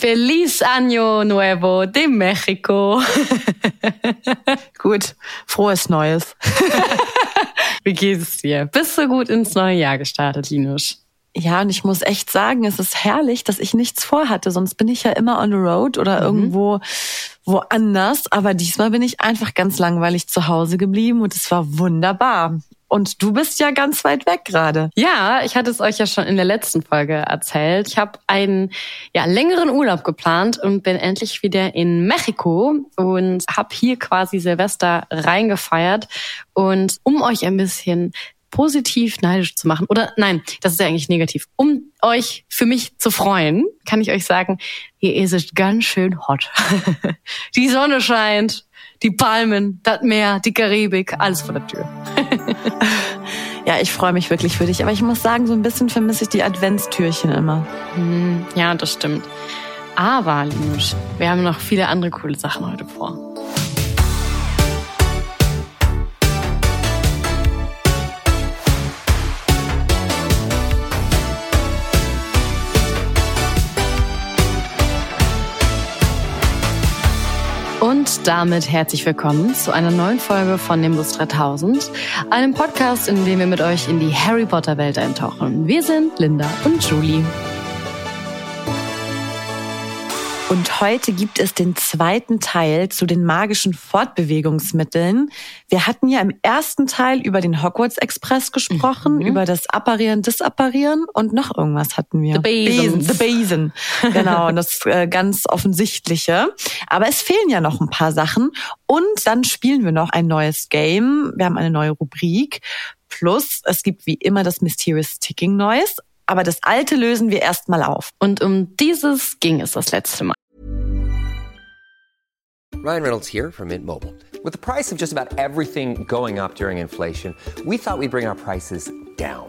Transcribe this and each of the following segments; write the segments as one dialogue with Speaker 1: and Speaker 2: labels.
Speaker 1: Feliz Año Nuevo de Mexico.
Speaker 2: gut, frohes Neues.
Speaker 1: Wie geht es dir? Bist du gut ins neue Jahr gestartet, Linus?
Speaker 2: Ja, und ich muss echt sagen, es ist herrlich, dass ich nichts vorhatte. Sonst bin ich ja immer on the road oder mhm. irgendwo woanders. Aber diesmal bin ich einfach ganz langweilig zu Hause geblieben und es war wunderbar. Und du bist ja ganz weit weg gerade.
Speaker 1: Ja, ich hatte es euch ja schon in der letzten Folge erzählt. Ich habe einen ja, längeren Urlaub geplant und bin endlich wieder in Mexiko und habe hier quasi Silvester reingefeiert. Und um euch ein bisschen positiv neidisch zu machen, oder nein, das ist ja eigentlich negativ, um euch für mich zu freuen, kann ich euch sagen, hier ist es ganz schön hot. Die Sonne scheint, die Palmen, das Meer, die Karibik, alles vor der Tür.
Speaker 2: ja, ich freue mich wirklich für dich. Aber ich muss sagen, so ein bisschen vermisse ich die Adventstürchen immer.
Speaker 1: Hm, ja, das stimmt. Aber, Linus, wir haben noch viele andere coole Sachen heute vor. Und damit herzlich willkommen zu einer neuen Folge von Nimbus 3000, einem Podcast, in dem wir mit euch in die Harry Potter Welt eintauchen. Wir sind Linda und Julie.
Speaker 2: Und heute gibt es den zweiten Teil zu den magischen Fortbewegungsmitteln. Wir hatten ja im ersten Teil über den Hogwarts Express gesprochen, mhm. über das Apparieren, Disapparieren und noch irgendwas hatten wir.
Speaker 1: The Basin.
Speaker 2: The Basin. Genau, das äh, ganz offensichtliche. Aber es fehlen ja noch ein paar Sachen. Und dann spielen wir noch ein neues Game. Wir haben eine neue Rubrik. Plus, es gibt wie immer das Mysterious Ticking Noise. Aber das alte lösen wir erstmal auf.
Speaker 1: Und um dieses ging es das letzte Mal.
Speaker 3: Ryan Reynolds here from Mint Mobile. With the price of just about everything going up during inflation, we thought we'd bring our prices down.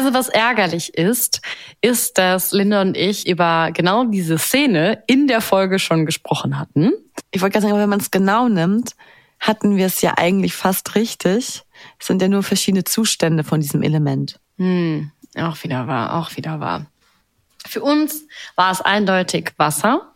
Speaker 1: Also was ärgerlich ist, ist, dass Linda und ich über genau diese Szene in der Folge schon gesprochen hatten.
Speaker 2: Ich wollte gerade sagen, wenn man es genau nimmt, hatten wir es ja eigentlich fast richtig. Es sind ja nur verschiedene Zustände von diesem Element.
Speaker 1: Hm, auch wieder wahr, auch wieder wahr. Für uns war es eindeutig Wasser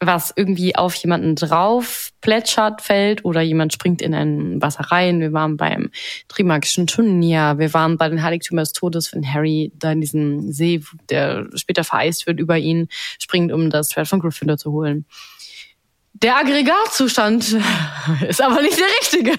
Speaker 1: was irgendwie auf jemanden drauf plätschert, fällt oder jemand springt in ein Wasser rein. Wir waren beim Trimagischen Turnier, wir waren bei den Heiligtümern des Todes, wenn Harry da in diesen See, der später vereist wird, über ihn springt, um das Schwert von Gryffindor zu holen. Der Aggregatzustand ist aber nicht der richtige.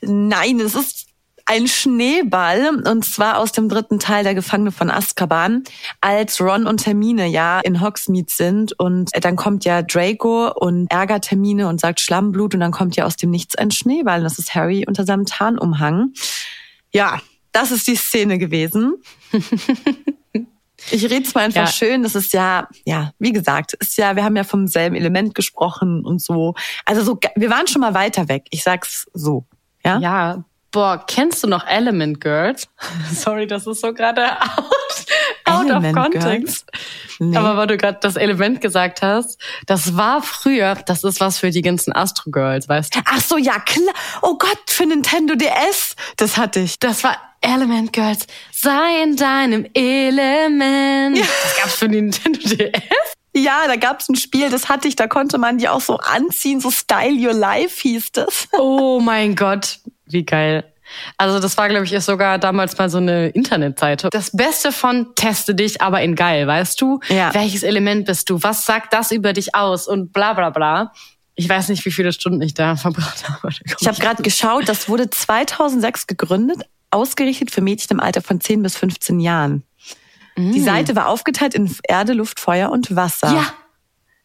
Speaker 2: Nein, es ist ein Schneeball, und zwar aus dem dritten Teil der Gefangene von Azkaban, als Ron und Hermine ja in Hogsmeade sind und dann kommt ja Draco und ärgert Hermine und sagt Schlammblut und dann kommt ja aus dem Nichts ein Schneeball und das ist Harry unter seinem Tarnumhang. Ja, das ist die Szene gewesen. Ich rede zwar einfach ja. schön, das ist ja, ja, wie gesagt, ist ja, wir haben ja vom selben Element gesprochen und so. Also so, wir waren schon mal weiter weg. Ich sag's so. Ja,
Speaker 1: ja Boah, kennst du noch Element Girls? Sorry, das ist so gerade out, out of context. Nee. Aber weil du gerade das Element gesagt hast, das war früher, das ist was für die ganzen Astro Girls, weißt du?
Speaker 2: Ach so, ja klar. Oh Gott, für Nintendo DS, das hatte ich.
Speaker 1: Das war Element Girls. Sei in deinem Element. Ja. Das gab's für Nintendo DS?
Speaker 2: Ja, da gab's ein Spiel, das hatte ich, da konnte man die auch so anziehen, so Style Your Life hieß das.
Speaker 1: Oh mein Gott. Wie geil. Also das war, glaube ich, sogar damals mal so eine Internetseite. Das Beste von teste dich, aber in geil, weißt du? Ja. Welches Element bist du? Was sagt das über dich aus? Und bla bla bla. Ich weiß nicht, wie viele Stunden ich da verbracht habe.
Speaker 2: Ich habe gerade geschaut, das wurde 2006 gegründet, ausgerichtet für Mädchen im Alter von 10 bis 15 Jahren. Die Seite war aufgeteilt in Erde, Luft, Feuer und Wasser.
Speaker 1: Ja.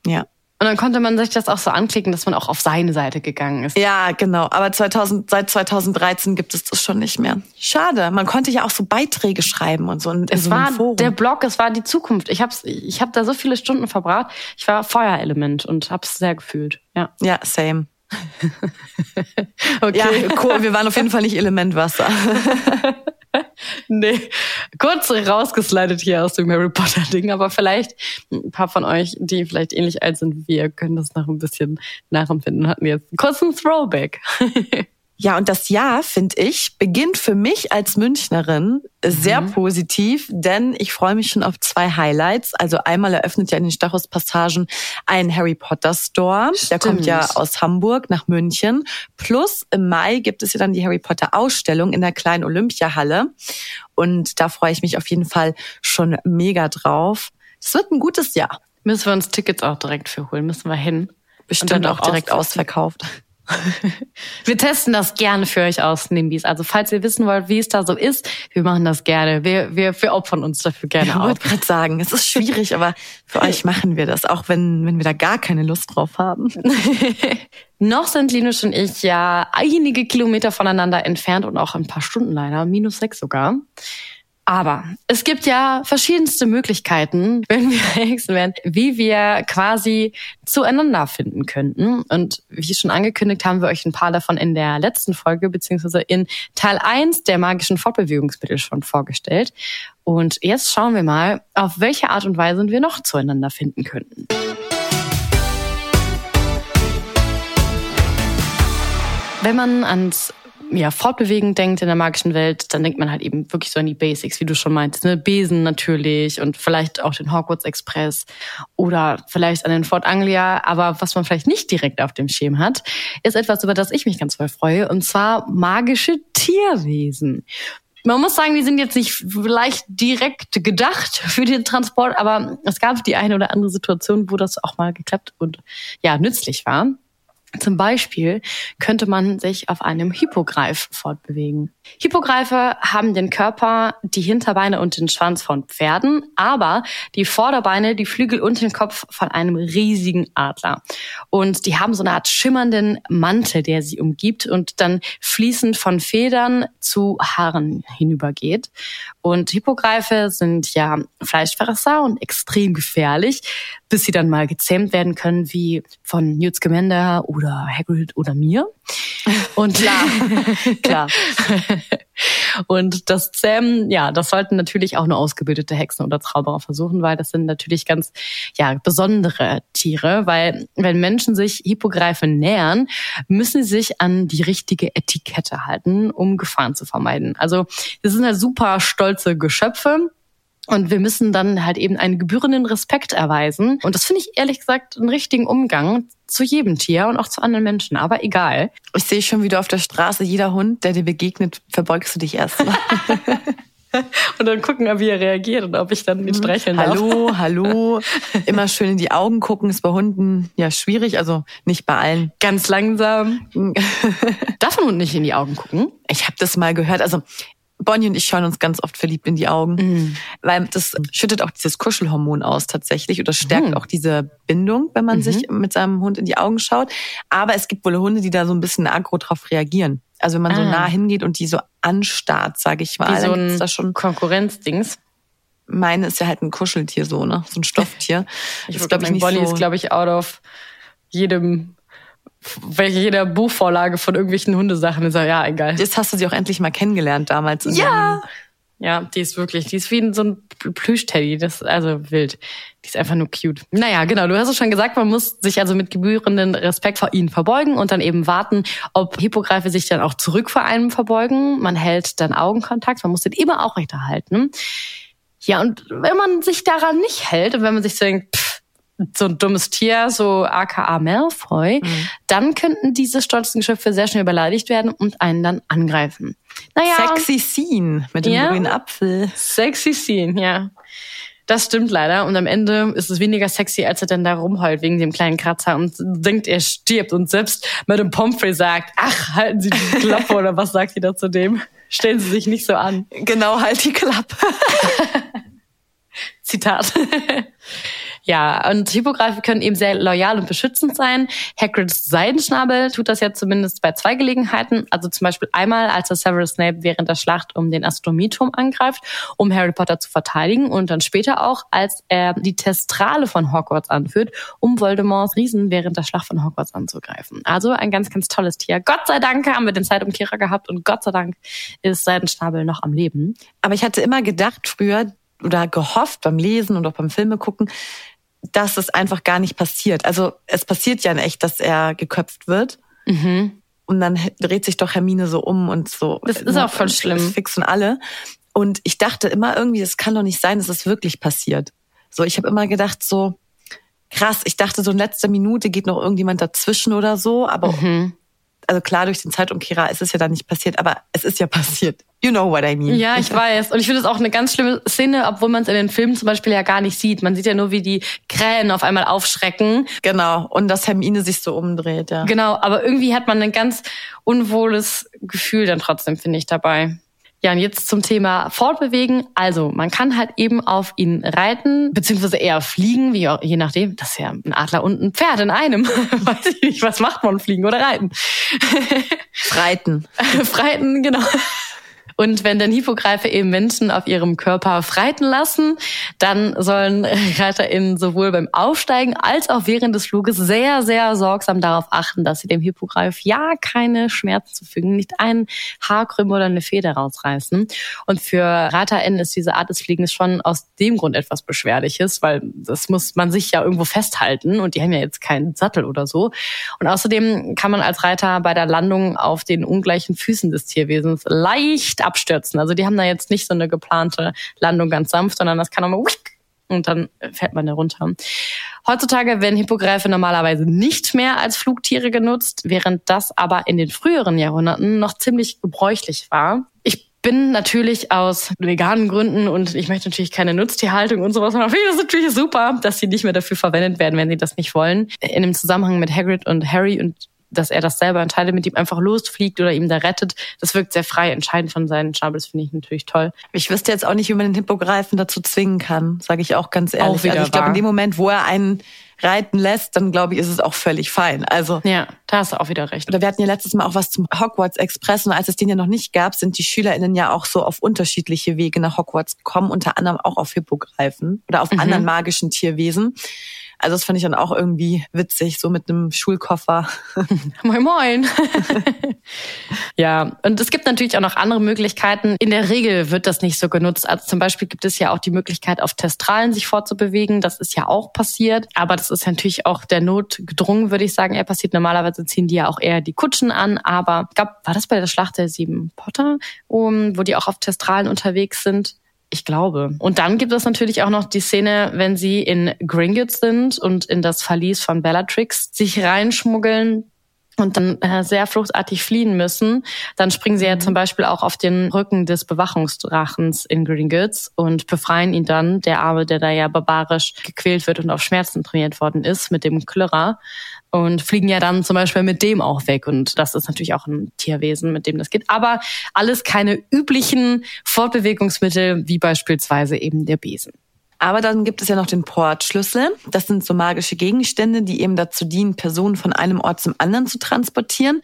Speaker 2: Ja.
Speaker 1: Und dann konnte man sich das auch so anklicken, dass man auch auf seine Seite gegangen ist.
Speaker 2: Ja, genau. Aber 2000, seit 2013 gibt es das schon nicht mehr. Schade. Man konnte ja auch so Beiträge schreiben und so. In,
Speaker 1: Es
Speaker 2: so
Speaker 1: war
Speaker 2: Forum.
Speaker 1: der Blog, es war die Zukunft. Ich hab's, ich habe da so viele Stunden verbracht. Ich war Feuerelement und hab's sehr gefühlt. Ja.
Speaker 2: ja, same.
Speaker 1: Okay.
Speaker 2: Ja, cool. Wir waren auf jeden Fall nicht Element Wasser.
Speaker 1: Nee, kurz rausgeslidet hier aus dem Harry Potter Ding, aber vielleicht ein paar von euch, die vielleicht ähnlich alt sind wie wir, können das noch ein bisschen nachempfinden hatten jetzt einen kurzen Throwback.
Speaker 2: Ja, und das Jahr, finde ich, beginnt für mich als Münchnerin sehr positiv, denn ich freue mich schon auf zwei Highlights. Also einmal eröffnet ja in den Stachus-Passagen ein Harry Potter Store. Der kommt ja aus Hamburg nach München. Plus im Mai gibt es ja dann die Harry Potter Ausstellung in der kleinen Olympiahalle. Und da freue ich mich auf jeden Fall schon mega drauf. Es wird ein gutes Jahr.
Speaker 1: Müssen wir uns Tickets auch direkt für holen, müssen wir hin.
Speaker 2: Bestimmt auch direkt ausverkauft.
Speaker 1: Wir testen das gerne für euch aus, Nimbis. Also falls ihr wissen wollt, wie es da so ist, wir machen das gerne. Wir, wir, wir opfern uns dafür gerne
Speaker 2: Ich
Speaker 1: auf.
Speaker 2: wollte gerade sagen, es ist schwierig, aber für euch machen wir das, auch wenn, wenn wir da gar keine Lust drauf haben.
Speaker 1: Noch sind Linus und ich ja einige Kilometer voneinander entfernt und auch ein paar Stunden leider, minus sechs sogar. Aber es gibt ja verschiedenste Möglichkeiten, wenn wir Hexen werden, wie wir quasi zueinander finden könnten. Und wie schon angekündigt, haben wir euch ein paar davon in der letzten Folge beziehungsweise in Teil 1 der magischen Fortbewegungsmittel schon vorgestellt. Und jetzt schauen wir mal, auf welche Art und Weise wir noch zueinander finden könnten. Wenn man ans ja, Fortbewegen denkt in der magischen Welt, dann denkt man halt eben wirklich so an die Basics, wie du schon meintest, ne? Besen natürlich und vielleicht auch den Hogwarts Express oder vielleicht an den Fort Anglia. Aber was man vielleicht nicht direkt auf dem Schirm hat, ist etwas, über das ich mich ganz voll freue, und zwar magische Tierwesen. Man muss sagen, die sind jetzt nicht vielleicht direkt gedacht für den Transport, aber es gab die eine oder andere Situation, wo das auch mal geklappt und ja, nützlich war. Zum Beispiel könnte man sich auf einem Hippogreif fortbewegen. Hippogreife haben den Körper, die Hinterbeine und den Schwanz von Pferden, aber die Vorderbeine, die Flügel und den Kopf von einem riesigen Adler. Und die haben so eine Art schimmernden Mantel, der sie umgibt und dann fließend von Federn zu Haaren hinübergeht. Und Hippogreife sind ja Fleischfresser und extrem gefährlich, bis sie dann mal gezähmt werden können, wie von Newt Scamander oder Hagrid oder mir. Und klar,
Speaker 2: Klar.
Speaker 1: und das Zähmen, ja, das sollten natürlich auch nur ausgebildete Hexen oder Zauberer versuchen, weil das sind natürlich ganz, ja, besondere Tiere, weil wenn Menschen sich Hippogreifen nähern, müssen sie sich an die richtige Etikette halten, um Gefahren zu vermeiden. Also, das sind halt super stolze Geschöpfe. Und wir müssen dann halt eben einen gebührenden Respekt erweisen. Und das finde ich ehrlich gesagt einen richtigen Umgang zu jedem Tier und auch zu anderen Menschen. Aber egal.
Speaker 2: Ich sehe schon wieder auf der Straße, jeder Hund, der dir begegnet, verbeugst du dich erstmal.
Speaker 1: Und dann gucken, wie er reagiert und ob ich dann ihn streicheln darf.
Speaker 2: hallo, hallo. Immer schön in die Augen gucken, ist bei Hunden ja schwierig, also nicht bei allen.
Speaker 1: Ganz langsam. Darf ein Hund nicht in die Augen gucken?
Speaker 2: Ich habe das mal gehört, also Bonnie und ich schauen uns ganz oft verliebt in die Augen, weil das schüttet auch dieses Kuschelhormon aus tatsächlich oder stärkt auch diese Bindung, wenn man sich mit seinem Hund in die Augen schaut. Aber es gibt wohl Hunde, die da so ein bisschen aggro drauf reagieren. Also wenn man so
Speaker 1: Ah.
Speaker 2: nah hingeht und die so anstarrt, sage ich mal,
Speaker 1: Wie so
Speaker 2: dann gibt's
Speaker 1: ein
Speaker 2: da schon.
Speaker 1: Konkurrenzdings.
Speaker 2: Meine ist ja halt ein Kuscheltier so, ne, so ein Stofftier.
Speaker 1: Ich
Speaker 2: Das
Speaker 1: würde
Speaker 2: glaub
Speaker 1: sagen, Bonnie ist, glaube ich, out of jedem, welche jeder Buchvorlage von irgendwelchen Hundesachen. Ist ja, egal.
Speaker 2: Jetzt hast du sie auch endlich mal kennengelernt damals. in
Speaker 1: Ja. Ja, die ist wirklich, die ist wie so ein Plüschteddy. Das ist also wild. Die ist einfach nur cute. Naja, genau, du hast es schon gesagt, man muss sich also mit gebührenden Respekt vor ihnen verbeugen und dann eben warten, ob Hippogreife sich dann auch zurück vor einem verbeugen. Man hält dann Augenkontakt, man muss den immer aufrechterhalten. Ja, und wenn man sich daran nicht hält und wenn man sich so denkt, pff, so ein dummes Tier, so aka Malfoy, dann könnten diese stolzen Geschöpfe sehr schnell beleidigt werden und einen dann angreifen. Naja,
Speaker 2: Sexy Scene mit dem
Speaker 1: Ja.
Speaker 2: grünen Apfel.
Speaker 1: Sexy Scene, ja. Das stimmt leider. Und am Ende ist es weniger sexy, als er dann da rumheult wegen dem kleinen Kratzer und denkt, er stirbt. Und selbst Madame Pomfrey sagt, ach, halten Sie die Klappe oder was sagt sie da zu dem? Stellen Sie sich nicht so an.
Speaker 2: Genau, halt die Klappe.
Speaker 1: Zitat. Ja, und Hippogreife können eben sehr loyal und beschützend sein. Hagrids Seidenschnabel tut das ja zumindest bei zwei Gelegenheiten. Also zum Beispiel einmal, als er Severus Snape während der Schlacht um den Astronomieturm angreift, um Harry Potter zu verteidigen. Und dann später auch, als er die Testrale von Hogwarts anführt, um Voldemorts Riesen während der Schlacht von Hogwarts anzugreifen. Also ein ganz, ganz tolles Tier. Gott sei Dank haben wir den Zeitumkehrer gehabt und Gott sei Dank ist Seidenschnabel noch am Leben.
Speaker 2: Aber ich hatte immer gedacht früher oder gehofft beim Lesen und auch beim Filme gucken, dass es einfach gar nicht passiert. Also es passiert ja in echt, dass er geköpft wird.
Speaker 1: Mhm.
Speaker 2: Und dann dreht sich doch Hermine so um und so.
Speaker 1: Das ist auch voll schlimm.
Speaker 2: Das fixen alle. Und ich dachte immer irgendwie, es kann doch nicht sein, dass es wirklich passiert. So, ich habe immer gedacht so, krass, ich dachte so in letzter Minute geht noch irgendjemand dazwischen oder so, aber
Speaker 1: Mhm.
Speaker 2: Also klar, durch den Zeitumkehrer ist es ja dann nicht passiert, aber es ist ja passiert. You know what I mean.
Speaker 1: Ja, ich weiß. Und ich finde es auch eine ganz schlimme Szene, obwohl man es in den Filmen zum Beispiel ja gar nicht sieht. Man sieht ja nur, wie die Krähen auf einmal aufschrecken.
Speaker 2: Genau. Und dass Hermine sich so umdreht, ja.
Speaker 1: Genau, aber irgendwie hat man ein ganz unwohles Gefühl dann trotzdem, finde ich, dabei. Ja, und jetzt zum Thema Fortbewegen. Also, man kann halt eben auf ihn reiten, beziehungsweise eher fliegen, wie auch, je nachdem. Das ist ja ein Adler und ein Pferd in einem. Weiß ich nicht, was macht man, fliegen oder reiten?
Speaker 2: Reiten.
Speaker 1: Freiten, genau. Und wenn dann Hippogreife eben Menschen auf ihrem Körper freiten lassen, dann sollen ReiterInnen sowohl beim Aufsteigen als auch während des Fluges sehr, sehr sorgsam darauf achten, dass sie dem Hippogreif ja keine Schmerzen zufügen, nicht einen Haarkrümmer oder eine Feder rausreißen. Und für ReiterInnen ist diese Art des Fliegens schon aus dem Grund etwas Beschwerliches, weil das muss man sich ja irgendwo festhalten und die haben ja jetzt keinen Sattel oder so. Und außerdem kann man als Reiter bei der Landung auf den ungleichen Füßen des Tierwesens leicht abstürzen. Also die haben da jetzt nicht so eine geplante Landung ganz sanft, sondern das kann auch mal und dann fällt man da runter. Heutzutage werden Hippogreife normalerweise nicht mehr als Flugtiere genutzt, während das aber in den früheren Jahrhunderten noch ziemlich gebräuchlich war. Ich bin natürlich aus veganen Gründen und ich möchte natürlich keine Nutztierhaltung und sowas machen. Ich finde das natürlich super, dass sie nicht mehr dafür verwendet werden, wenn sie das nicht wollen. In dem Zusammenhang mit Hagrid und Harry und dass er das selber entscheidet, mit ihm einfach losfliegt oder ihm da rettet. Das wirkt sehr frei entscheidend von seinen Schnabel. Das finde ich natürlich toll.
Speaker 2: Ich wüsste jetzt auch nicht, wie man den Hippogreifen dazu zwingen kann, sage ich auch ganz ehrlich.
Speaker 1: Auch wieder
Speaker 2: also ich glaube, in dem Moment, wo er einen reiten lässt, dann glaube ich, ist es auch völlig fein. Also
Speaker 1: Ja, da hast du auch wieder recht.
Speaker 2: oder wir hatten ja letztes Mal auch was zum Hogwarts Express und als es den ja noch nicht gab, sind die SchülerInnen ja auch so auf unterschiedliche Wege nach Hogwarts gekommen, unter anderem auch auf Hippogreifen oder auf anderen magischen Tierwesen. Also das fand ich dann auch irgendwie witzig, so mit einem Schulkoffer.
Speaker 1: Moin, moin. ja, und es gibt natürlich auch noch andere Möglichkeiten. In der Regel wird das nicht so genutzt. Also zum Beispiel gibt es ja auch die Möglichkeit, auf Testralen sich fortzubewegen. Das ist ja auch passiert. Aber das ist natürlich auch der Not gedrungen, würde ich sagen. Er passiert normalerweise ziehen die ja auch eher die Kutschen an. Aber ich glaube, war das bei der Schlacht der sieben Potter, um, wo die auch auf Testralen unterwegs sind? Ich glaube. Und dann gibt es natürlich auch noch die Szene, wenn sie in Gringotts sind und in das Verlies von Bellatrix sich reinschmuggeln und dann äh, sehr fluchtartig fliehen müssen, dann springen sie ja zum Beispiel auch auf den Rücken des Bewachungsdrachens in Gringotts und befreien ihn dann, der Arme, der da ja barbarisch gequält wird und auf Schmerzen trainiert worden ist, mit dem Klirrer und fliegen ja dann zum Beispiel mit dem auch weg. Und das ist natürlich auch ein Tierwesen, mit dem das geht. Aber alles keine üblichen Fortbewegungsmittel, wie beispielsweise eben der Besen.
Speaker 2: Aber dann gibt es ja noch den Portschlüssel. Das sind so magische Gegenstände, die eben dazu dienen, Personen von einem Ort zum anderen zu transportieren.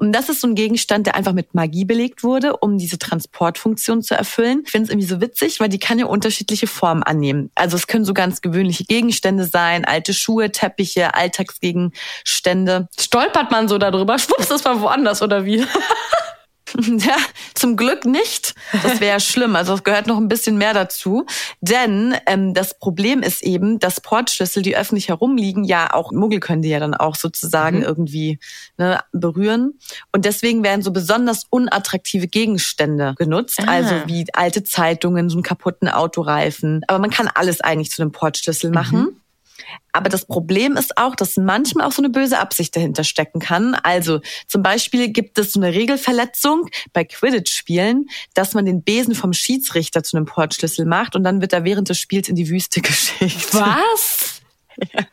Speaker 2: Und das ist so ein Gegenstand, der einfach mit Magie belegt wurde, um diese Transportfunktion zu erfüllen. Ich finde es irgendwie so witzig, weil die kann ja unterschiedliche Formen annehmen. Also es können so ganz gewöhnliche Gegenstände sein, alte Schuhe, Teppiche, Alltagsgegenstände.
Speaker 1: Stolpert man so darüber, schwupps, ist man woanders oder wie?
Speaker 2: Ja, zum Glück nicht. Das wäre ja schlimm. Also es gehört noch ein bisschen mehr dazu. Denn ähm, das Problem ist eben, dass Portschlüssel, die öffentlich herumliegen, ja auch Muggel können die ja dann auch sozusagen irgendwie ne, berühren. Und deswegen werden so besonders unattraktive Gegenstände genutzt.
Speaker 1: Ah.
Speaker 2: Also wie alte Zeitungen, so einen kaputten Autoreifen. Aber man kann alles eigentlich zu einem Portschlüssel machen. Aber das Problem ist auch, dass manchmal auch so eine böse Absicht dahinter stecken kann. Also zum Beispiel gibt es so eine Regelverletzung bei Quidditch-Spielen, dass man den Besen vom Schiedsrichter zu einem Portschlüssel macht und dann wird er während des Spiels in die Wüste geschickt.
Speaker 1: Was?
Speaker 2: ja.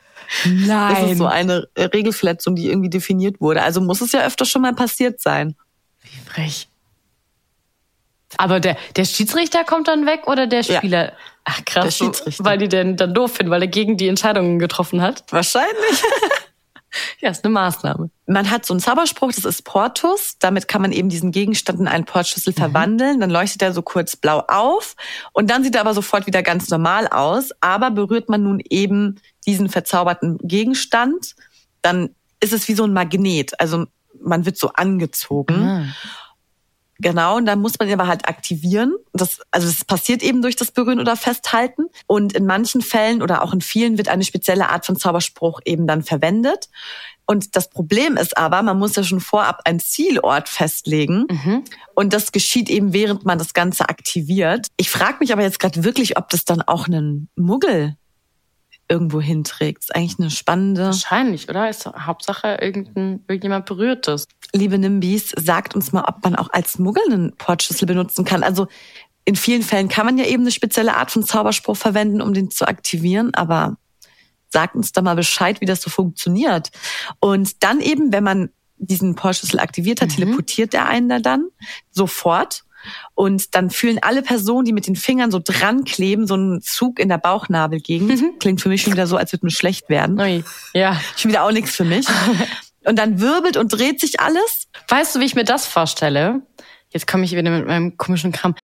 Speaker 1: Nein.
Speaker 2: Das ist so eine Regelverletzung, die irgendwie definiert wurde. Also muss es ja öfter schon mal passiert sein.
Speaker 1: Wie frech. Aber der, der Schiedsrichter kommt dann weg oder der Spieler?
Speaker 2: Ja.
Speaker 1: Ach krass,
Speaker 2: Der Schiedsrichter.
Speaker 1: weil die den dann doof finden, weil er gegen die Entscheidungen getroffen hat.
Speaker 2: Wahrscheinlich.
Speaker 1: Ja, ist eine Maßnahme.
Speaker 2: Man hat so einen Zauberspruch, das ist Portus. Damit kann man eben diesen Gegenstand in einen Portschlüssel verwandeln. Dann leuchtet er so kurz blau auf und dann sieht er aber sofort wieder ganz normal aus. Aber berührt man nun eben diesen verzauberten Gegenstand, dann ist es wie so ein Magnet. Also man wird so angezogen. Genau, und dann muss man ihn aber halt aktivieren. Das, also das passiert eben durch das Berühren oder Festhalten. Und in manchen Fällen oder auch in vielen wird eine spezielle Art von Zauberspruch eben dann verwendet. Und das Problem ist aber, man muss ja schon vorab einen Zielort festlegen. Und das geschieht eben, während man das Ganze aktiviert. Ich frage mich aber jetzt gerade wirklich, ob das dann auch einen Muggel irgendwo hinträgt. ist eigentlich eine spannende.
Speaker 1: Wahrscheinlich, oder? Ist Hauptsache irgendein, irgendjemand berührt das.
Speaker 2: liebe Nimbys, sagt uns mal, ob man auch als Muggel einen Portschlüssel benutzen kann. Also in vielen Fällen kann man ja eben eine spezielle Art von Zauberspruch verwenden, um den zu aktivieren, aber sagt uns da mal Bescheid, wie das so funktioniert. Und dann eben, wenn man diesen Portschlüssel aktiviert hat, teleportiert er einen da dann sofort. Und dann fühlen alle Personen, die mit den Fingern so dran kleben, so einen Zug in der Bauchnabelgegend. Klingt für mich schon wieder so, als würde mir schlecht werden.
Speaker 1: Ui. Ja.
Speaker 2: Schon wieder auch nichts für mich. Und dann wirbelt und dreht sich alles.
Speaker 1: Weißt du, wie ich mir das vorstelle? Jetzt komme ich wieder mit meinem komischen Kram.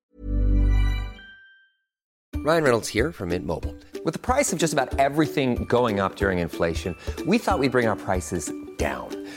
Speaker 3: Ryan Reynolds here from Mint Mobile. With the price of just about everything going up during inflation, we thought we'd bring our prices down.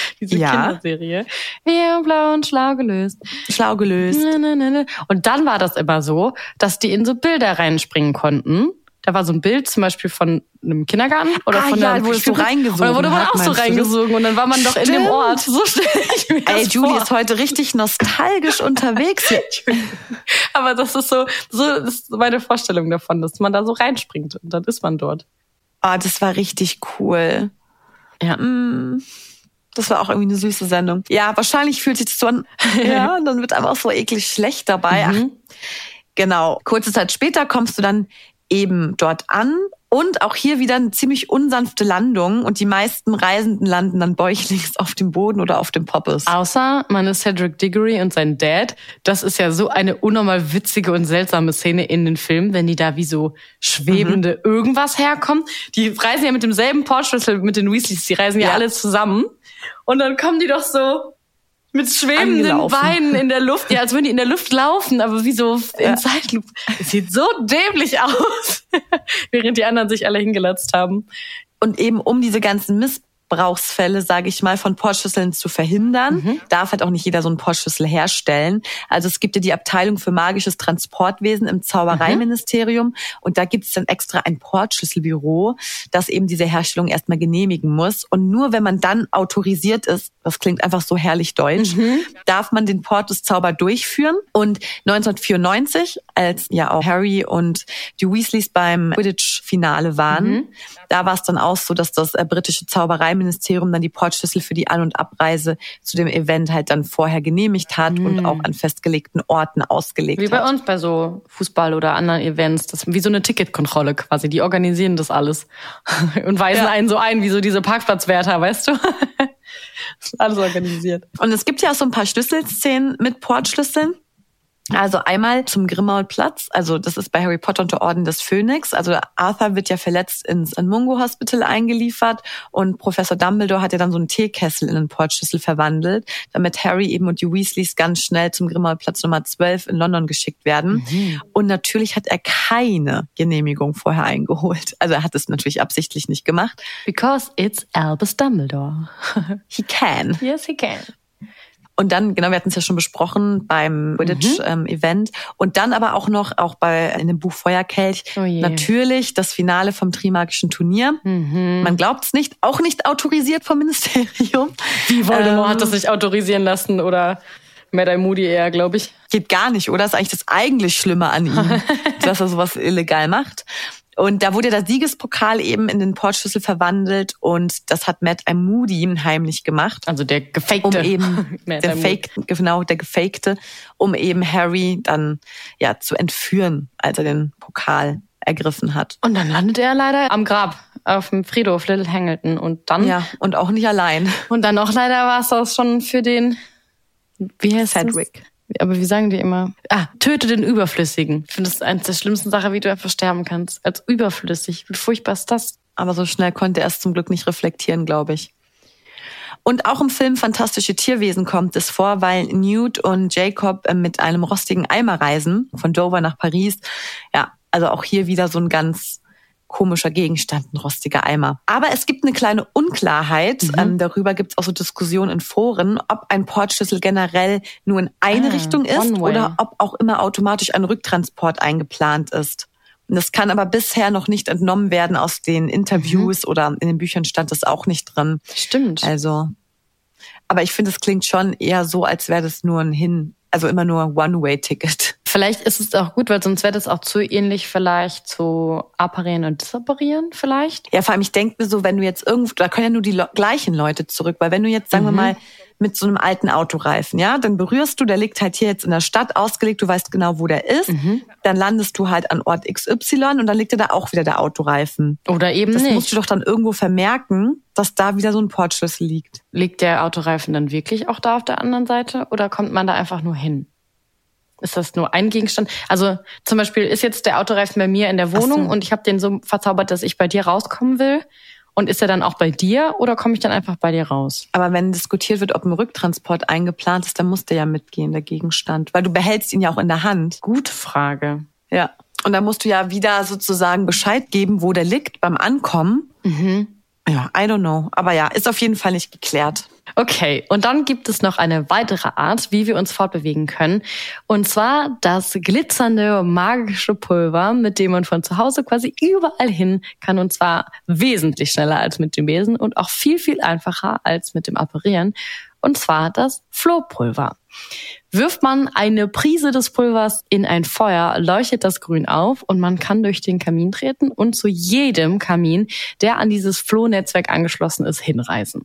Speaker 1: Diese
Speaker 2: Ja.
Speaker 1: Kinderserie. Haben blau und schlau gelöst.
Speaker 2: Schlau gelöst.
Speaker 1: Und dann war das immer so, dass die in so Bilder reinspringen konnten. Da war so ein Bild zum Beispiel von einem Kindergarten oder
Speaker 2: Ah,
Speaker 1: von
Speaker 2: ja, es so reingesogen
Speaker 1: dann wurde man
Speaker 2: hat,
Speaker 1: auch so reingesogen und dann war man doch in dem
Speaker 2: Stimmt.
Speaker 1: Ort. So stelle ich mir
Speaker 2: Ey,
Speaker 1: das
Speaker 2: Julie
Speaker 1: vor.
Speaker 2: ist heute richtig nostalgisch unterwegs.
Speaker 1: Aber das ist so, so ist meine Vorstellung davon, dass man da so reinspringt und dann ist man dort.
Speaker 2: Ah, das war richtig cool.
Speaker 1: Ja.
Speaker 2: Das war auch irgendwie eine süße Sendung. Ja, wahrscheinlich fühlt sich das so an. Ja, und dann wird aber auch so eklig schlecht dabei. Ach, genau. Kurze Zeit später kommst du dann eben dort an. Und auch hier wieder eine ziemlich unsanfte Landung. Und die meisten Reisenden landen dann bäuchlings auf dem Boden oder auf dem Poppes.
Speaker 1: Außer man ist Cedric Diggory und sein Dad. Das ist ja so eine unnormal witzige und seltsame Szene in den Filmen, wenn die da wie so schwebende irgendwas herkommen. Die reisen ja mit demselben Portschlüssel mit den Weasleys, die reisen ja,
Speaker 2: Ja.
Speaker 1: alle zusammen. Und dann kommen die doch so mit schwebenden
Speaker 2: Angelaufen.
Speaker 1: Beinen in der Luft, ja, als würden die in der Luft laufen, aber wie so in
Speaker 2: Ja.
Speaker 1: Zeitlupe. Es sieht so dämlich aus, während die anderen sich alle hingelatzt haben.
Speaker 2: Und eben um diese ganzen Missbrauchsfälle, sage ich mal, von Portschlüsseln zu verhindern, darf halt auch nicht jeder so einen Portschlüssel herstellen. Also es gibt ja die Abteilung für magisches Transportwesen im Zaubereiministerium und da gibt es dann extra ein Portschlüsselbüro, das eben diese Herstellung erstmal genehmigen muss. Und nur wenn man dann autorisiert ist, das klingt einfach so herrlich deutsch, darf man den Portus-Zauber durchführen. Und 1994, als ja auch Harry und die Weasleys beim Quidditch-Finale waren, da war es dann auch so, dass das äh, britische Zaubereiministerium dann die Portschlüssel für die An- und Abreise zu dem Event halt dann vorher genehmigt hat und auch an festgelegten Orten ausgelegt
Speaker 1: Wie bei
Speaker 2: hat.
Speaker 1: uns bei so Fußball oder anderen Events. Das ist wie so eine Ticketkontrolle quasi. Die organisieren das alles und weisen
Speaker 2: Ja.
Speaker 1: einen so ein, wie so diese Parkplatzwärter, weißt du? Das ist alles organisiert.
Speaker 2: Und es gibt ja auch so ein paar Schlüsselszenen mit Portschlüsseln. Also einmal zum Grimmauld-Platz, also das ist bei Harry Potter und der Orden des Phönix. Also Arthur wird ja verletzt ins Mungo Hospital eingeliefert und Professor Dumbledore hat ja dann so einen Teekessel in einen Portschlüssel verwandelt, damit Harry eben und die Weasleys ganz schnell zum Grimmauld-Platz Nummer 12 in London geschickt werden. Mhm. Und natürlich hat er keine Genehmigung vorher eingeholt. Also er hat es natürlich absichtlich nicht gemacht.
Speaker 1: Because it's Albus Dumbledore.
Speaker 2: he can.
Speaker 1: Yes, he can.
Speaker 2: Und dann, genau, wir hatten es ja schon besprochen beim Quidditch-Event. Mhm. Ähm, und dann aber auch noch, auch bei in dem Buch Feuerkelch, oh natürlich das Finale vom Trimagischen Turnier. Mhm. Man glaubt es nicht, auch nicht autorisiert vom Ministerium.
Speaker 1: Wie Voldemort ähm, hat das nicht autorisieren lassen oder Mad Moody eher, glaube ich.
Speaker 2: Geht gar nicht, oder? Das ist eigentlich das eigentlich Schlimme an ihm, dass er sowas illegal macht. Und da wurde der Siegespokal eben in den Portschlüssel verwandelt und das hat Matt Moody heimlich gemacht.
Speaker 1: Also der gefakte.
Speaker 2: Um eben, der Fake, genau, der gefakte, um eben Harry dann, ja, zu entführen, als er den Pokal ergriffen hat.
Speaker 1: Und dann landet er leider am Grab auf dem Friedhof Little Hangleton und dann.
Speaker 2: Ja, und auch nicht allein.
Speaker 1: Und dann auch leider war es auch schon für den,
Speaker 2: wie heißt Cedric. Das?
Speaker 1: Aber wie sagen die immer? Ah, töte den Überflüssigen. Ich finde das eines der schlimmsten Sachen, wie du einfach sterben kannst. Als überflüssig. Wie furchtbar ist das?
Speaker 2: Aber so schnell konnte er es zum Glück nicht reflektieren, glaube ich. Und auch im Film Fantastische Tierwesen kommt es vor, weil Newt und Jacob äh, mit einem rostigen Eimer reisen, von Dover nach Paris. Ja, also auch hier wieder so ein ganz komischer Gegenstand, ein rostiger Eimer. Aber es gibt eine kleine Unklarheit. Mhm. Ähm, darüber gibt es auch so Diskussionen in Foren, ob ein Portschlüssel generell nur in eine ah, Richtung ist oder ob auch immer automatisch ein Rücktransport eingeplant ist. Und das kann aber bisher noch nicht entnommen werden aus den Interviews mhm. oder in den Büchern stand das auch nicht drin.
Speaker 1: Stimmt.
Speaker 2: Also, aber ich finde, es klingt schon eher so, als wäre das nur ein Hin, also immer nur One-Way-Ticket.
Speaker 1: Vielleicht ist es auch gut, weil sonst wäre das auch zu ähnlich vielleicht zu apparieren und disapparieren vielleicht.
Speaker 2: Ja, vor allem ich denke mir so, wenn du jetzt irgendwo, da können ja nur die Le gleichen Leute zurück, weil wenn du jetzt, sagen mhm. wir mal, mit so einem alten Autoreifen, ja, dann berührst du, der liegt halt hier jetzt in der Stadt ausgelegt, du weißt genau, wo der ist, mhm. dann landest du halt an Ort XY und dann liegt dir da auch wieder der Autoreifen.
Speaker 1: Oder eben
Speaker 2: das
Speaker 1: nicht.
Speaker 2: Das musst du doch dann irgendwo vermerken, dass da wieder so ein Portschlüssel liegt.
Speaker 1: Liegt der Autoreifen dann wirklich auch da auf der anderen Seite oder kommt man da einfach nur hin? Ist das nur ein Gegenstand? Also zum Beispiel ist jetzt der Autoreifen bei mir in der Wohnung so. und ich habe den so verzaubert, dass ich bei dir rauskommen will. Und ist er dann auch bei dir oder komme ich dann einfach bei dir raus?
Speaker 2: Aber wenn diskutiert wird, ob ein Rücktransport eingeplant ist, dann muss der ja mitgehen, der Gegenstand. Weil du behältst ihn ja auch in der Hand.
Speaker 1: Gute Frage.
Speaker 2: Ja. Und dann musst du ja wieder sozusagen Bescheid geben, wo der liegt beim Ankommen. Mhm. Ja, I don't know. Aber ja, ist auf jeden Fall nicht geklärt.
Speaker 1: Okay, und dann gibt es noch eine weitere Art, wie wir uns fortbewegen können. Und zwar das glitzernde magische Pulver, mit dem man von zu Hause quasi überall hin kann. Und zwar wesentlich schneller als mit dem Besen und auch viel, viel einfacher als mit dem Apparieren. Und zwar das Flohpulver. Wirft man eine Prise des Pulvers in ein Feuer, leuchtet das grün auf und man kann durch den Kamin treten und zu jedem Kamin, der an dieses Flohnetzwerk angeschlossen ist, hinreisen.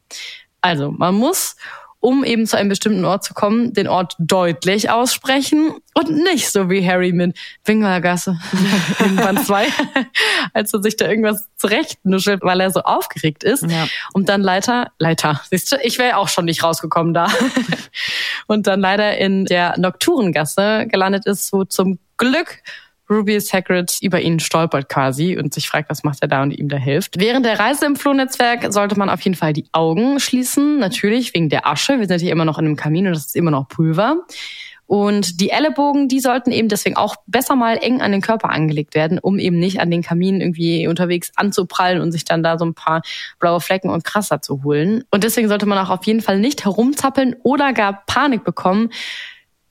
Speaker 1: Also man muss, um eben zu einem bestimmten Ort zu kommen, den Ort deutlich aussprechen und nicht so wie Harry mit Wingergasse in Band 2, als er sich da irgendwas zurechtnuschelt, weil er so aufgeregt ist. Ja. Und dann Leiter, Leiter, siehst du, ich wäre auch schon nicht rausgekommen da. und dann leider in der Nocturengasse gelandet ist, wo zum Glück Rubius Hagrid über ihn stolpert quasi und sich fragt, was macht er da und ihm da hilft. Während der Reise im Flohnetzwerk sollte man auf jeden Fall die Augen schließen, natürlich wegen der Asche. Wir sind hier immer noch in einem Kamin und das ist immer noch Pulver. Und die Ellenbogen, die sollten eben deswegen auch besser mal eng an den Körper angelegt werden, um eben nicht an den Kamin irgendwie unterwegs anzuprallen und sich dann da so ein paar blaue Flecken und Krasser zu holen. Und deswegen sollte man auch auf jeden Fall nicht herumzappeln oder gar Panik bekommen,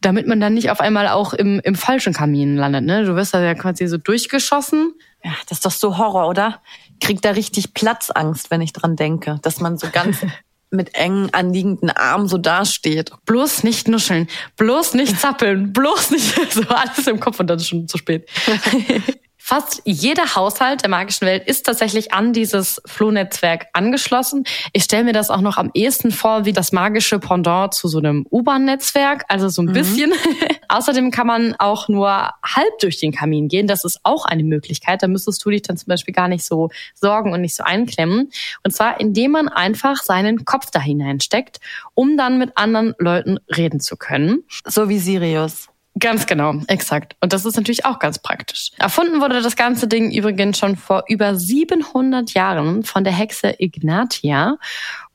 Speaker 1: damit man dann nicht auf einmal auch im, im falschen Kamin landet. Ne? Du wirst da ja quasi so durchgeschossen.
Speaker 2: Ja, das ist doch so Horror, oder? Kriegt da richtig Platzangst, wenn ich dran denke, dass man so ganz mit eng anliegenden Armen so dasteht.
Speaker 1: Bloß nicht nuscheln, bloß nicht zappeln, bloß nicht so alles im Kopf und dann ist schon zu spät. Fast jeder Haushalt der magischen Welt ist tatsächlich an dieses Flohnetzwerk angeschlossen. Ich stelle mir das auch noch am ehesten vor wie das magische Pendant zu so einem U-Bahn-Netzwerk, also so ein mhm. bisschen. Außerdem kann man auch nur halb durch den Kamin gehen. Das ist auch eine Möglichkeit. Da müsstest du dich dann zum Beispiel gar nicht so sorgen und nicht so einklemmen. Und zwar, indem man einfach seinen Kopf da hineinsteckt, um dann mit anderen Leuten reden zu können.
Speaker 2: So wie Sirius.
Speaker 1: Ganz genau, exakt. Und das ist natürlich auch ganz praktisch. Erfunden wurde das ganze Ding übrigens schon vor über 700 Jahren von der Hexe Ignatia.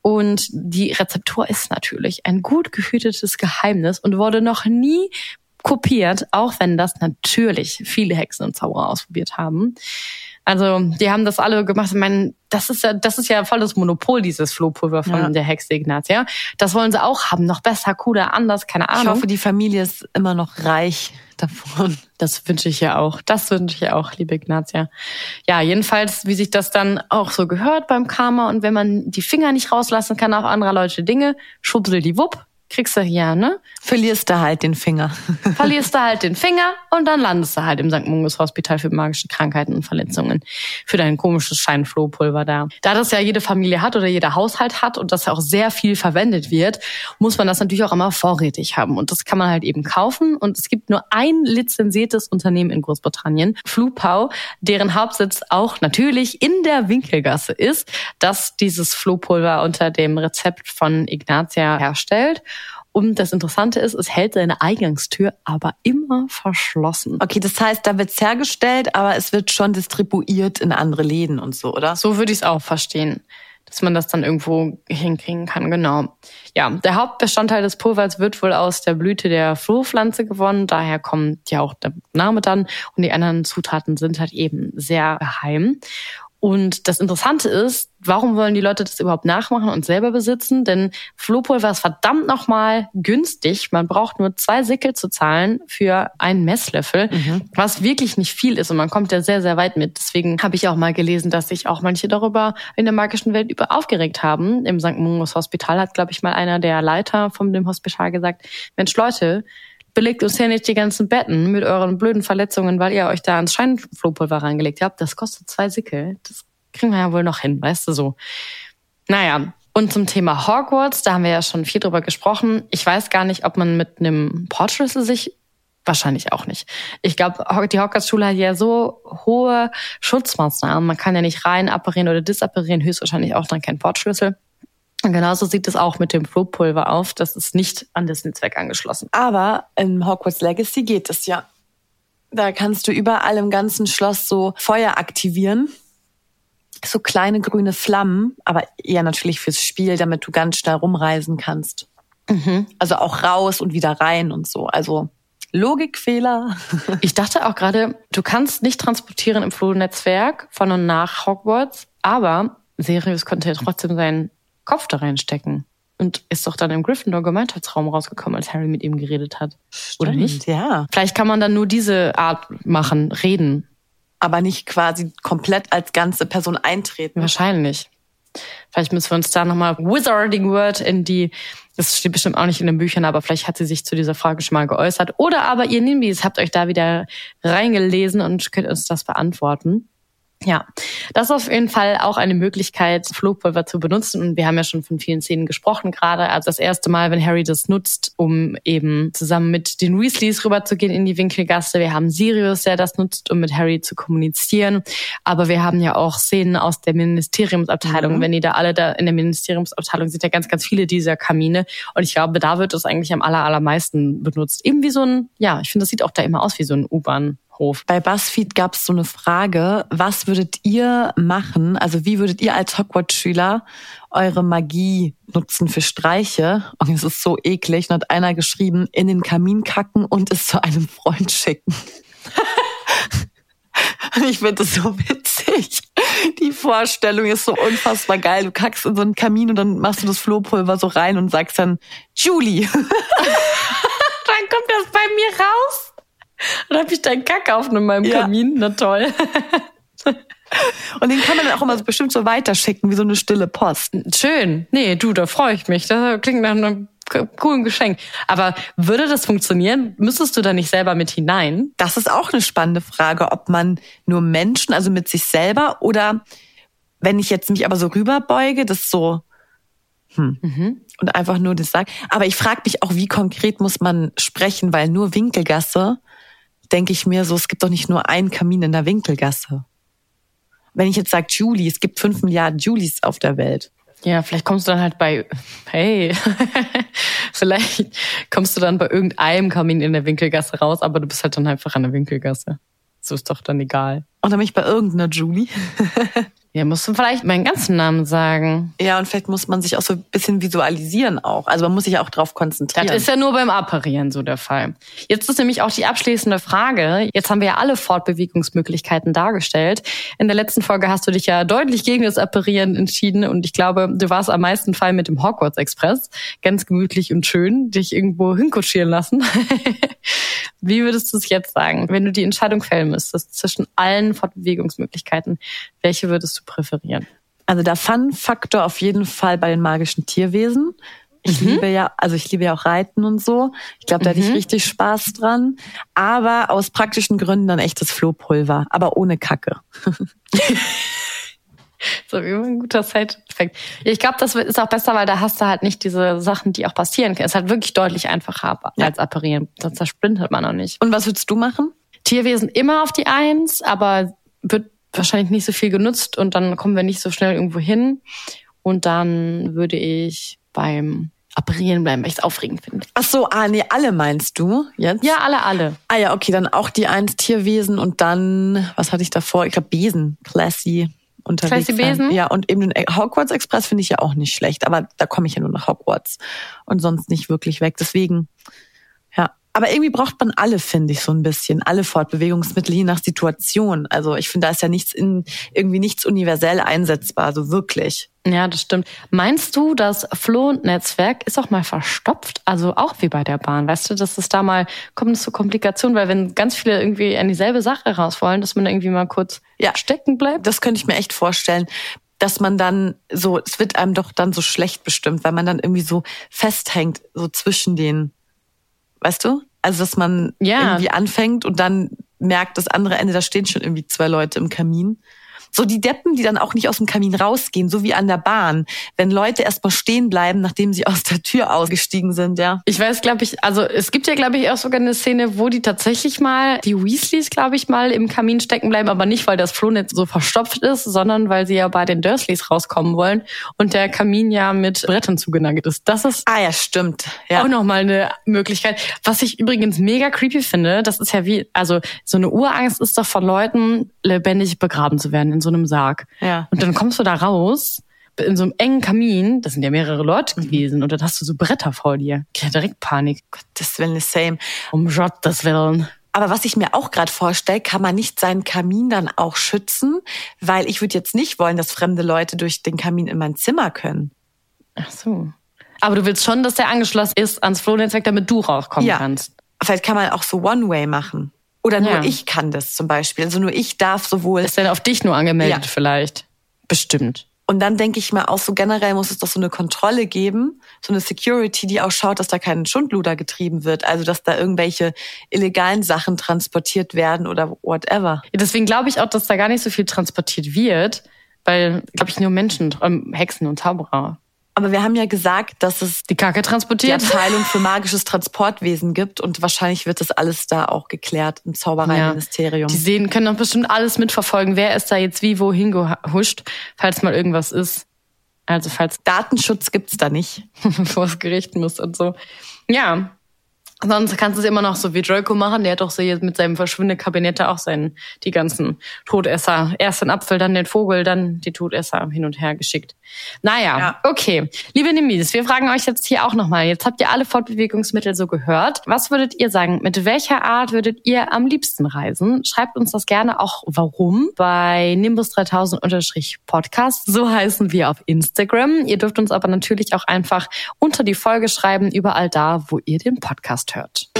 Speaker 1: Und die Rezeptur ist natürlich ein gut gehütetes Geheimnis und wurde noch nie kopiert, auch wenn das natürlich viele Hexen und Zauberer ausprobiert haben. Also die haben das alle gemacht. Ich meine, das ist ja, das ist ja voll das Monopol, dieses Flohpulver von ja. der Hexe Ignatia. Das wollen sie auch haben, noch besser, cooler, anders, keine Ahnung.
Speaker 2: Ich hoffe, die Familie ist immer noch reich davon.
Speaker 1: Das wünsche ich ja auch. Das wünsche ich ja auch, liebe Ignatia. Ja, jedenfalls, wie sich das dann auch so gehört beim Karma und wenn man die Finger nicht rauslassen kann auf anderer Leute Dinge, schubsel die Wupp, kriegst du hier, ne?
Speaker 2: Verlierst du halt den Finger.
Speaker 1: Verlierst du halt den Finger und dann landest du halt im St. Mungus Hospital für magische Krankheiten und Verletzungen. Für dein komisches Scheinflohpulver da. Da das ja jede Familie hat oder jeder Haushalt hat und das ja auch sehr viel verwendet wird, muss man das natürlich auch immer vorrätig haben. Und das kann man halt eben kaufen. Und es gibt nur ein lizenziertes Unternehmen in Großbritannien, Flupau, deren Hauptsitz auch natürlich in der Winkelgasse ist, das dieses Flohpulver unter dem Rezept von Ignatia herstellt. Und das Interessante ist, es hält seine Eingangstür aber immer verschlossen.
Speaker 2: Okay, das heißt, da wird's hergestellt, aber es wird schon distribuiert in andere Läden und so, oder?
Speaker 1: So würde ich es auch verstehen dass man das dann irgendwo hinkriegen kann, genau. Ja, der Hauptbestandteil des Pulvers wird wohl aus der Blüte der Flohpflanze gewonnen, daher kommt ja auch der Name dann und die anderen Zutaten sind halt eben sehr geheim. Und das Interessante ist, warum wollen die Leute das überhaupt nachmachen und selber besitzen? Denn Flohpulver ist verdammt nochmal günstig. Man braucht nur zwei Sickel zu zahlen für einen Messlöffel, mhm. was wirklich nicht viel ist. Und man kommt ja sehr, sehr weit mit. Deswegen habe ich auch mal gelesen, dass sich auch manche darüber in der magischen Welt über aufgeregt haben. Im St. Mungus Hospital hat, glaube ich, mal einer der Leiter von dem Hospital gesagt, Mensch Leute, belegt uns ja nicht die ganzen Betten mit euren blöden Verletzungen, weil ihr euch da ans Scheinflohpulver reingelegt habt. Das kostet zwei Sickel. Das kriegen wir ja wohl noch hin, weißt du so. Naja, und zum Thema Hogwarts, da haben wir ja schon viel drüber gesprochen. Ich weiß gar nicht, ob man mit einem Portschlüssel sich Wahrscheinlich auch nicht. Ich glaube, die Hogwarts-Schule hat ja so hohe Schutzmaßnahmen. Man kann ja nicht rein apparieren oder disapparieren, höchstwahrscheinlich auch dann kein Portschlüssel. Und genauso sieht es auch mit dem Flohpulver auf. Das ist nicht an dessen Zweck angeschlossen.
Speaker 2: Aber in Hogwarts Legacy geht es ja. Da kannst du überall im ganzen Schloss so Feuer aktivieren. So kleine grüne Flammen, aber eher natürlich fürs Spiel, damit du ganz schnell rumreisen kannst. Mhm. Also auch raus und wieder rein und so. Also Logikfehler.
Speaker 1: Ich dachte auch gerade, du kannst nicht transportieren im Flohnetzwerk von und nach Hogwarts, aber Sirius könnte ja trotzdem sein Kopf da reinstecken. Und ist doch dann im Gryffindor-Gemeinschaftsraum rausgekommen, als Harry mit ihm geredet hat. Stimmt, Oder nicht?
Speaker 2: Ja.
Speaker 1: Vielleicht kann man dann nur diese Art machen, reden.
Speaker 2: Aber nicht quasi komplett als ganze Person eintreten.
Speaker 1: Wahrscheinlich. Vielleicht müssen wir uns da nochmal Wizarding Word in die, das steht bestimmt auch nicht in den Büchern, aber vielleicht hat sie sich zu dieser Frage schon mal geäußert. Oder aber ihr Nimbis habt euch da wieder reingelesen und könnt uns das beantworten. Ja, das ist auf jeden Fall auch eine Möglichkeit, Flohpulver zu benutzen. Und wir haben ja schon von vielen Szenen gesprochen gerade. Also das erste Mal, wenn Harry das nutzt, um eben zusammen mit den Weasleys rüberzugehen in die Winkelgasse. Wir haben Sirius, der das nutzt, um mit Harry zu kommunizieren. Aber wir haben ja auch Szenen aus der Ministeriumsabteilung. Mhm. Wenn die da alle da in der Ministeriumsabteilung sind ja ganz, ganz viele dieser Kamine. Und ich glaube, da wird es eigentlich am aller, allermeisten benutzt. Eben wie so ein, ja, ich finde, das sieht auch da immer aus wie so ein U-Bahn. Hof.
Speaker 2: Bei BuzzFeed gab es so eine Frage, was würdet ihr machen, also wie würdet ihr als Hogwarts-Schüler eure Magie nutzen für Streiche? Und es ist so eklig. Und hat einer geschrieben, in den Kamin kacken und es zu einem Freund schicken. ich finde das so witzig. Die Vorstellung ist so unfassbar geil. Du kackst in so einen Kamin und dann machst du das Flohpulver so rein und sagst dann, Julie. dann
Speaker 1: kommt das bei mir raus. Dann habe ich deinen Kack auf in meinem ja. Kamin. Na toll.
Speaker 2: Und den kann man dann auch immer bestimmt so weiterschicken, wie so eine stille Post.
Speaker 1: Schön. Nee, du, da freue ich mich. Das klingt nach einem coolen Geschenk. Aber würde das funktionieren? Müsstest du da nicht selber mit hinein?
Speaker 2: Das ist auch eine spannende Frage, ob man nur Menschen, also mit sich selber oder wenn ich jetzt mich aber so rüberbeuge, das so hm. Mhm. und einfach nur das sagen. Aber ich frage mich auch, wie konkret muss man sprechen, weil nur Winkelgasse denke ich mir so, es gibt doch nicht nur einen Kamin in der Winkelgasse. Wenn ich jetzt sage Julie, es gibt fünf Milliarden Julies auf der Welt.
Speaker 1: Ja, vielleicht kommst du dann halt bei, hey, Vielleicht kommst du dann bei irgendeinem Kamin in der Winkelgasse raus, aber du bist halt dann einfach an der Winkelgasse. So ist doch dann egal.
Speaker 2: Oder mich bei irgendeiner Julie.
Speaker 1: Ja, musst du vielleicht meinen ganzen Namen sagen.
Speaker 2: Ja, und vielleicht muss man sich auch so ein bisschen visualisieren auch. Also man muss sich auch drauf konzentrieren.
Speaker 1: Das ist ja nur beim Apparieren so der Fall. Jetzt ist nämlich auch die abschließende Frage. Jetzt haben wir ja alle Fortbewegungsmöglichkeiten dargestellt. In der letzten Folge hast du dich ja deutlich gegen das Apparieren entschieden und ich glaube, du warst am meisten Fall mit dem Hogwarts Express. Ganz gemütlich und schön, dich irgendwo hinkutschieren lassen. Wie würdest du es jetzt sagen, wenn du die Entscheidung fällen müsstest zwischen allen Fortbewegungsmöglichkeiten? Welche würdest du präferieren?
Speaker 2: Also der Fun-Faktor auf jeden Fall bei den magischen Tierwesen. Ich mhm. liebe ja, also ich liebe ja auch Reiten und so. Ich glaube, da mhm. hätte ich richtig Spaß dran. Aber aus praktischen Gründen dann echtes Flohpulver, aber ohne Kacke.
Speaker 1: so wie ein guter Side-Effekt. Ich glaube, das ist auch besser, weil da hast du halt nicht diese Sachen, die auch passieren können. Es ist halt wirklich deutlich einfacher als apparieren. Sonst zersprintet man auch nicht.
Speaker 2: Und was würdest du machen?
Speaker 1: Tierwesen immer auf die Eins, aber wird wahrscheinlich nicht so viel genutzt und dann kommen wir nicht so schnell irgendwo hin. Und dann würde ich beim Apparieren bleiben, weil ich es aufregend finde.
Speaker 2: Ach so, ah, nee, alle meinst du jetzt?
Speaker 1: Ja, alle, alle.
Speaker 2: Ah ja, okay, dann auch die eins Tierwesen und dann, was hatte ich davor? Ich glaube Besen, Classy unterwegs
Speaker 1: Classy Besen?
Speaker 2: Ja, und eben den Hogwarts Express finde ich ja auch nicht schlecht, aber da komme ich ja nur nach Hogwarts und sonst nicht wirklich weg. Deswegen. Aber irgendwie braucht man alle, finde ich, so ein bisschen. Alle Fortbewegungsmittel, je nach Situation. Also ich finde, da ist ja nichts in, irgendwie nichts universell einsetzbar, so wirklich.
Speaker 1: Ja, das stimmt. Meinst du, das Floh-Netzwerk ist auch mal verstopft? Also auch wie bei der Bahn, weißt du, dass es da mal, kommt es zu Komplikationen, weil wenn ganz viele irgendwie an dieselbe Sache raus wollen, dass man da irgendwie mal kurz ja, stecken bleibt?
Speaker 2: Das könnte ich mir echt vorstellen dass man dann so, es wird einem doch dann so schlecht bestimmt, weil man dann irgendwie so festhängt, so zwischen den Weißt du? Also, dass man ja. irgendwie anfängt und dann merkt, das andere Ende, da stehen schon irgendwie zwei Leute im Kamin. So die Deppen, die dann auch nicht aus dem Kamin rausgehen, so wie an der Bahn. Wenn Leute erstmal stehen bleiben, nachdem sie aus der Tür ausgestiegen sind, ja.
Speaker 1: Ich weiß, glaube ich, also es gibt ja, glaube ich, auch sogar eine Szene, wo die tatsächlich mal, die Weasleys, glaube ich, mal im Kamin stecken bleiben, aber nicht, weil das Flohnetz so verstopft ist, sondern weil sie ja bei den Dursleys rauskommen wollen und der Kamin ja mit Brettern zugenagelt ist. Das ist
Speaker 2: ah ja, stimmt. Ja.
Speaker 1: auch nochmal eine Möglichkeit. Was ich übrigens mega creepy finde, das ist ja wie, also so eine Urangst ist doch von Leuten, lebendig begraben zu werden in so einem Sarg.
Speaker 2: Ja.
Speaker 1: Und dann kommst du da raus in so einem engen Kamin, das sind ja mehrere Leute mhm. gewesen, und dann hast du so Bretter vor dir. Ich hatte direkt Panik.
Speaker 2: Gottes Willen, same.
Speaker 1: Um Gottes Willen.
Speaker 2: Aber was ich mir auch gerade vorstelle, kann man nicht seinen Kamin dann auch schützen, weil ich würde jetzt nicht wollen, dass fremde Leute durch den Kamin in mein Zimmer können.
Speaker 1: Ach so. Aber du willst schon, dass der angeschlossen ist ans Flohnetzwerk, damit du rauskommen
Speaker 2: ja.
Speaker 1: kannst.
Speaker 2: Vielleicht kann man auch so One-Way machen. Oder nur ja. ich kann das zum Beispiel. Also nur ich darf sowohl.
Speaker 1: Ist denn auf dich nur angemeldet ja. vielleicht? Bestimmt.
Speaker 2: Und dann denke ich mal auch so generell muss es doch so eine Kontrolle geben, so eine Security, die auch schaut, dass da kein Schundluder getrieben wird, also dass da irgendwelche illegalen Sachen transportiert werden oder whatever.
Speaker 1: Ja, deswegen glaube ich auch, dass da gar nicht so viel transportiert wird, weil, glaube ich, nur Menschen, ähm, Hexen und Zauberer
Speaker 2: aber wir haben ja gesagt, dass es
Speaker 1: die Kacke transportiert.
Speaker 2: Die Abteilung für magisches Transportwesen gibt und wahrscheinlich wird das alles da auch geklärt im Zaubereiministerium.
Speaker 1: Ja. Die sehen, können doch bestimmt alles mitverfolgen, wer ist da jetzt wie wohin gehuscht, falls mal irgendwas ist. Also falls
Speaker 2: Datenschutz gibt's da nicht,
Speaker 1: vor das Gericht muss und so. Ja, Sonst kannst du es immer noch so wie Draco machen. Der hat doch so jetzt mit seinem verschwindenden Kabinett auch seinen, die ganzen Todesser. Erst den Apfel, dann den Vogel, dann die Todesser hin und her geschickt. Naja, ja. okay. Liebe Nimis, wir fragen euch jetzt hier auch nochmal. Jetzt habt ihr alle Fortbewegungsmittel so gehört. Was würdet ihr sagen? Mit welcher Art würdet ihr am liebsten reisen? Schreibt uns das gerne auch warum bei Nimbus 3000 Podcast. So heißen wir auf Instagram. Ihr dürft uns aber natürlich auch einfach unter die Folge schreiben, überall da, wo ihr den Podcast Podcast hört.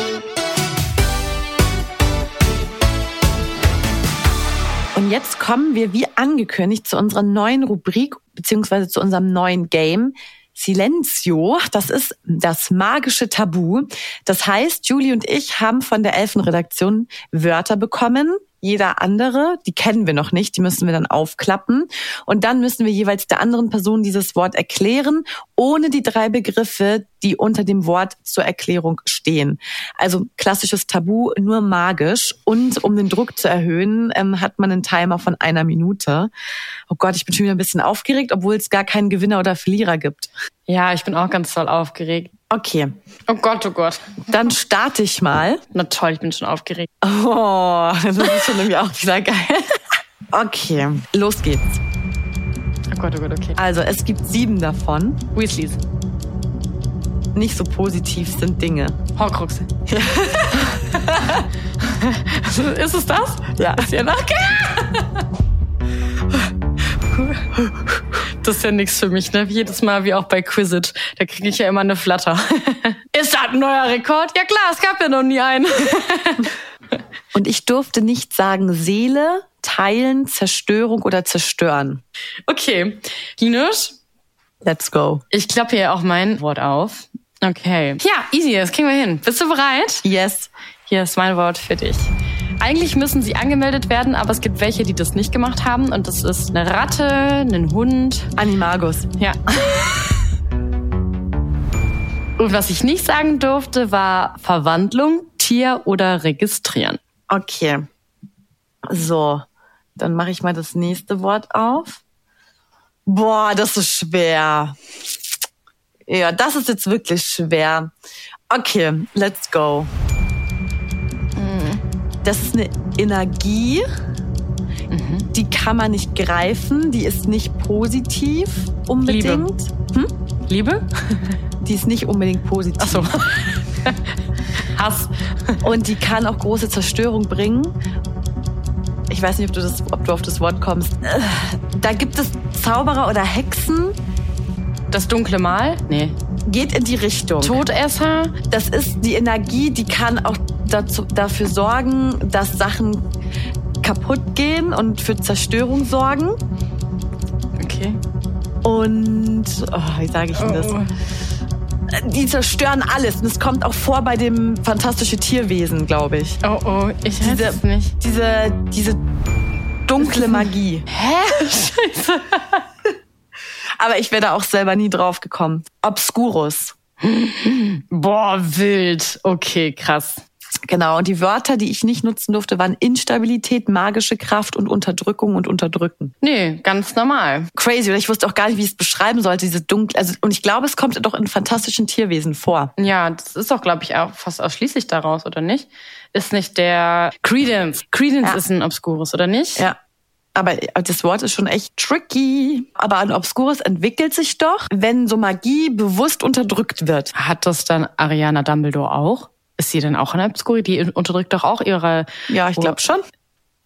Speaker 2: Und jetzt kommen wir wie angekündigt zu unserer neuen Rubrik beziehungsweise zu unserem neuen Game. Silencio, das ist das magische Tabu. Das heißt, Julie und ich haben von der Elfenredaktion Wörter bekommen, jeder andere, die kennen wir noch nicht, die müssen wir dann aufklappen. Und dann müssen wir jeweils der anderen Person dieses Wort erklären, ohne die drei Begriffe, die unter dem Wort zur Erklärung stehen. Also klassisches Tabu, nur magisch. Und um den Druck zu erhöhen, ähm, hat man einen Timer von einer Minute. Oh Gott, ich bin schon wieder ein bisschen aufgeregt, obwohl es gar keinen Gewinner oder Verlierer gibt.
Speaker 1: Ja, ich bin auch ganz toll aufgeregt.
Speaker 2: Okay,
Speaker 1: Oh Gott, oh Gott.
Speaker 2: dann starte ich mal.
Speaker 1: Na toll, ich bin schon aufgeregt.
Speaker 2: Oh, das ist schon irgendwie auch wieder geil. Okay, los geht's.
Speaker 1: Oh Gott, oh Gott, okay.
Speaker 2: Also, es gibt sieben davon.
Speaker 1: Weasleys.
Speaker 2: Nicht so positiv sind Dinge.
Speaker 1: Horcruxe. ist es das?
Speaker 2: Ja.
Speaker 1: Ist ja noch Das ist ja nichts für mich, ne? Jedes Mal wie auch bei Quizzit. Da kriege ich ja immer eine Flatter. ist das ein neuer Rekord? Ja klar, es gab ja noch nie einen.
Speaker 2: Und ich durfte nicht sagen Seele, teilen, Zerstörung oder zerstören.
Speaker 1: Okay. Linus,
Speaker 2: Let's go.
Speaker 1: ich klappe hier auch mein Wort auf. Okay. Ja, easy, das kriegen wir hin. Bist du bereit?
Speaker 2: Yes.
Speaker 1: Hier ist mein Wort für dich. Eigentlich müssen sie angemeldet werden, aber es gibt welche, die das nicht gemacht haben. Und das ist eine Ratte, ein Hund.
Speaker 2: Animagus.
Speaker 1: Ja. Und was ich nicht sagen durfte, war Verwandlung, Tier oder registrieren.
Speaker 2: Okay. So, dann mache ich mal das nächste Wort auf. Boah, das ist schwer. Ja, das ist jetzt wirklich schwer. Okay, let's go. Das ist eine Energie, die kann man nicht greifen, die ist nicht positiv unbedingt.
Speaker 1: Liebe?
Speaker 2: Die ist nicht unbedingt positiv.
Speaker 1: Ach so. Hass.
Speaker 2: Und die kann auch große Zerstörung bringen. Ich weiß nicht, ob du, das, ob du auf das Wort kommst. Äh, Da gibt es Zauberer oder Hexen,
Speaker 1: Das dunkle Mal? Nee.
Speaker 2: geht in die Richtung.
Speaker 1: Todesser?
Speaker 2: Das ist die Energie, die kann auch dazu, dafür sorgen, dass Sachen kaputt gehen und für Zerstörung sorgen.
Speaker 1: Okay.
Speaker 2: Und, oh, wie sage ich denn das?
Speaker 1: Oh.
Speaker 2: Die zerstören alles. Und es kommt auch vor bei dem fantastische Tierwesen, glaube ich.
Speaker 1: Oh, oh, ich weiß
Speaker 2: Diese,
Speaker 1: es nicht.
Speaker 2: diese, diese dunkle Magie.
Speaker 1: Hä? Scheiße.
Speaker 2: Aber ich wäre da auch selber nie drauf gekommen. Obscurus.
Speaker 1: Boah, wild. Okay, krass.
Speaker 2: Genau. Und die Wörter, die ich nicht nutzen durfte, waren Instabilität, magische Kraft und Unterdrückung und Unterdrücken.
Speaker 1: Nee, ganz normal.
Speaker 2: Crazy. Oder ich wusste auch gar nicht, wie ich es beschreiben sollte, diese dunkle. Also, und ich glaube, es kommt doch in fantastischen Tierwesen vor.
Speaker 1: Ja, das ist doch, glaube ich, auch fast ausschließlich daraus, oder nicht? Ist nicht der Credence. Credence
Speaker 2: Ja.
Speaker 1: ist ein Obscurus, oder nicht?
Speaker 2: Ja. Aber das Wort ist schon echt tricky. Aber ein Obscurus entwickelt sich doch, wenn so Magie bewusst unterdrückt wird.
Speaker 1: Hat das dann Ariana Dumbledore auch? Ist sie denn auch eine Obscuri? Die unterdrückt doch auch ihre.
Speaker 2: Ja, ich glaube schon.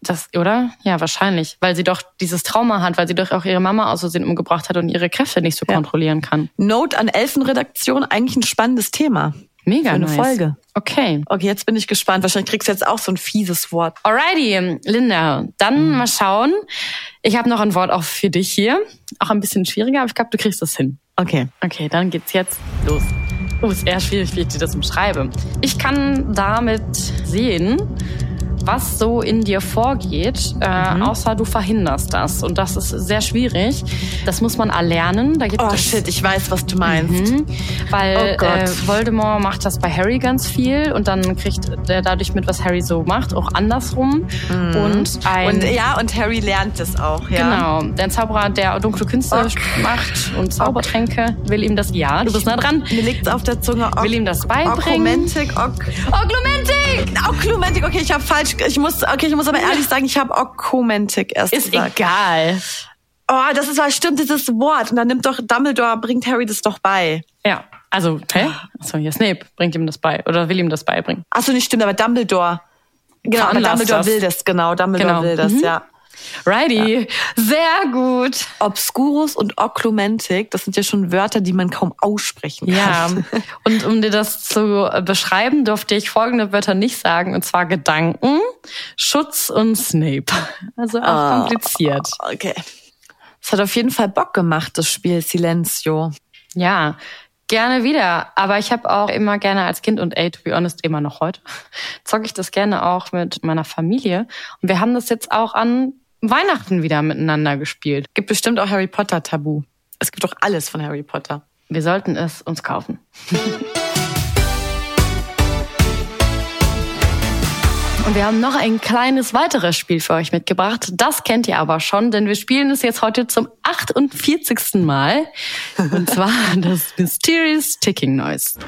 Speaker 1: Das, oder? Ja, wahrscheinlich. Weil sie doch dieses Trauma hat, weil sie doch auch ihre Mama aus Versehen umgebracht hat und ihre Kräfte nicht so
Speaker 2: Ja.
Speaker 1: kontrollieren kann.
Speaker 2: Note an Elfenredaktion, eigentlich ein spannendes Thema.
Speaker 1: Mega
Speaker 2: Für eine
Speaker 1: nice.
Speaker 2: Folge.
Speaker 1: Okay.
Speaker 2: Okay, jetzt bin ich gespannt. Wahrscheinlich kriegst du jetzt auch so ein fieses Wort.
Speaker 1: Alrighty, Linda. Dann
Speaker 2: Mhm.
Speaker 1: mal schauen. Ich habe noch ein Wort auch für dich hier. Auch ein bisschen schwieriger, aber ich glaube, du kriegst das hin.
Speaker 2: Okay.
Speaker 1: Okay, dann geht's jetzt los. Oh, ist eher schwierig, wie ich dir das umschreibe. Ich kann damit sehen, was so in dir vorgeht, äh,
Speaker 2: Mhm.
Speaker 1: außer du verhinderst das. Und das ist sehr schwierig. Das muss man erlernen. Da gibt
Speaker 2: Oh
Speaker 1: es
Speaker 2: shit, ich weiß, was du meinst.
Speaker 1: Mhm. Weil
Speaker 2: Oh
Speaker 1: äh, Voldemort macht das bei Harry ganz viel und dann kriegt er dadurch mit, was Harry so macht, auch andersrum. Und ein
Speaker 2: Mhm. Und ja, und Harry lernt es auch, ja.
Speaker 1: Genau, der Zauberer, der dunkle Künste
Speaker 2: Ok.
Speaker 1: macht und Zaubertränke, will ihm das, ja, du bist nah dran,
Speaker 2: Mir liegt's auf der Zunge. Ok
Speaker 1: will ihm das beibringen.
Speaker 2: Oklumentik, ok
Speaker 1: Oklumentik!
Speaker 2: Oklumentik, okay, ich habe falsch, ich muss, okay, ich muss aber ehrlich sagen, ich habe Okkumentik erst
Speaker 1: Ist
Speaker 2: gesagt.
Speaker 1: egal.
Speaker 2: Oh, das ist war stimmt dieses Wort und dann nimmt doch Dumbledore bringt Harry das doch bei.
Speaker 1: Ja, also, hä? Achso, hier Snape bringt ihm das bei oder will ihm das beibringen.
Speaker 2: Ach so, nicht stimmt, aber Dumbledore. Genau, aber Dumbledore
Speaker 1: das.
Speaker 2: will das, genau, Dumbledore
Speaker 1: Genau.
Speaker 2: will das,
Speaker 1: Mhm.
Speaker 2: ja.
Speaker 1: Righty, sehr gut.
Speaker 2: Obscurus und Oklumentik, das sind ja schon Wörter, die man kaum aussprechen
Speaker 1: Ja,
Speaker 2: kann.
Speaker 1: und um dir das zu äh, beschreiben, durfte ich folgende Wörter nicht sagen, und zwar Gedanken, Schutz und Snape. Also auch kompliziert.
Speaker 2: Okay. Es hat auf jeden Fall Bock gemacht, das Spiel Silencio.
Speaker 1: Ja, gerne wieder. Aber ich habe auch immer gerne als Kind und ey, to be honest, immer noch heute, zocke ich das gerne auch mit meiner Familie. Und wir haben das jetzt auch an Weihnachten wieder miteinander gespielt.
Speaker 2: Gibt bestimmt auch Harry Potter Tabu. Es gibt doch alles von Harry Potter.
Speaker 1: Wir sollten es uns kaufen. Und wir haben noch ein kleines weiteres Spiel für euch mitgebracht. Das kennt ihr aber schon, denn wir spielen es jetzt heute zum 48. Mal. Und zwar das Mysterious Ticking Noise.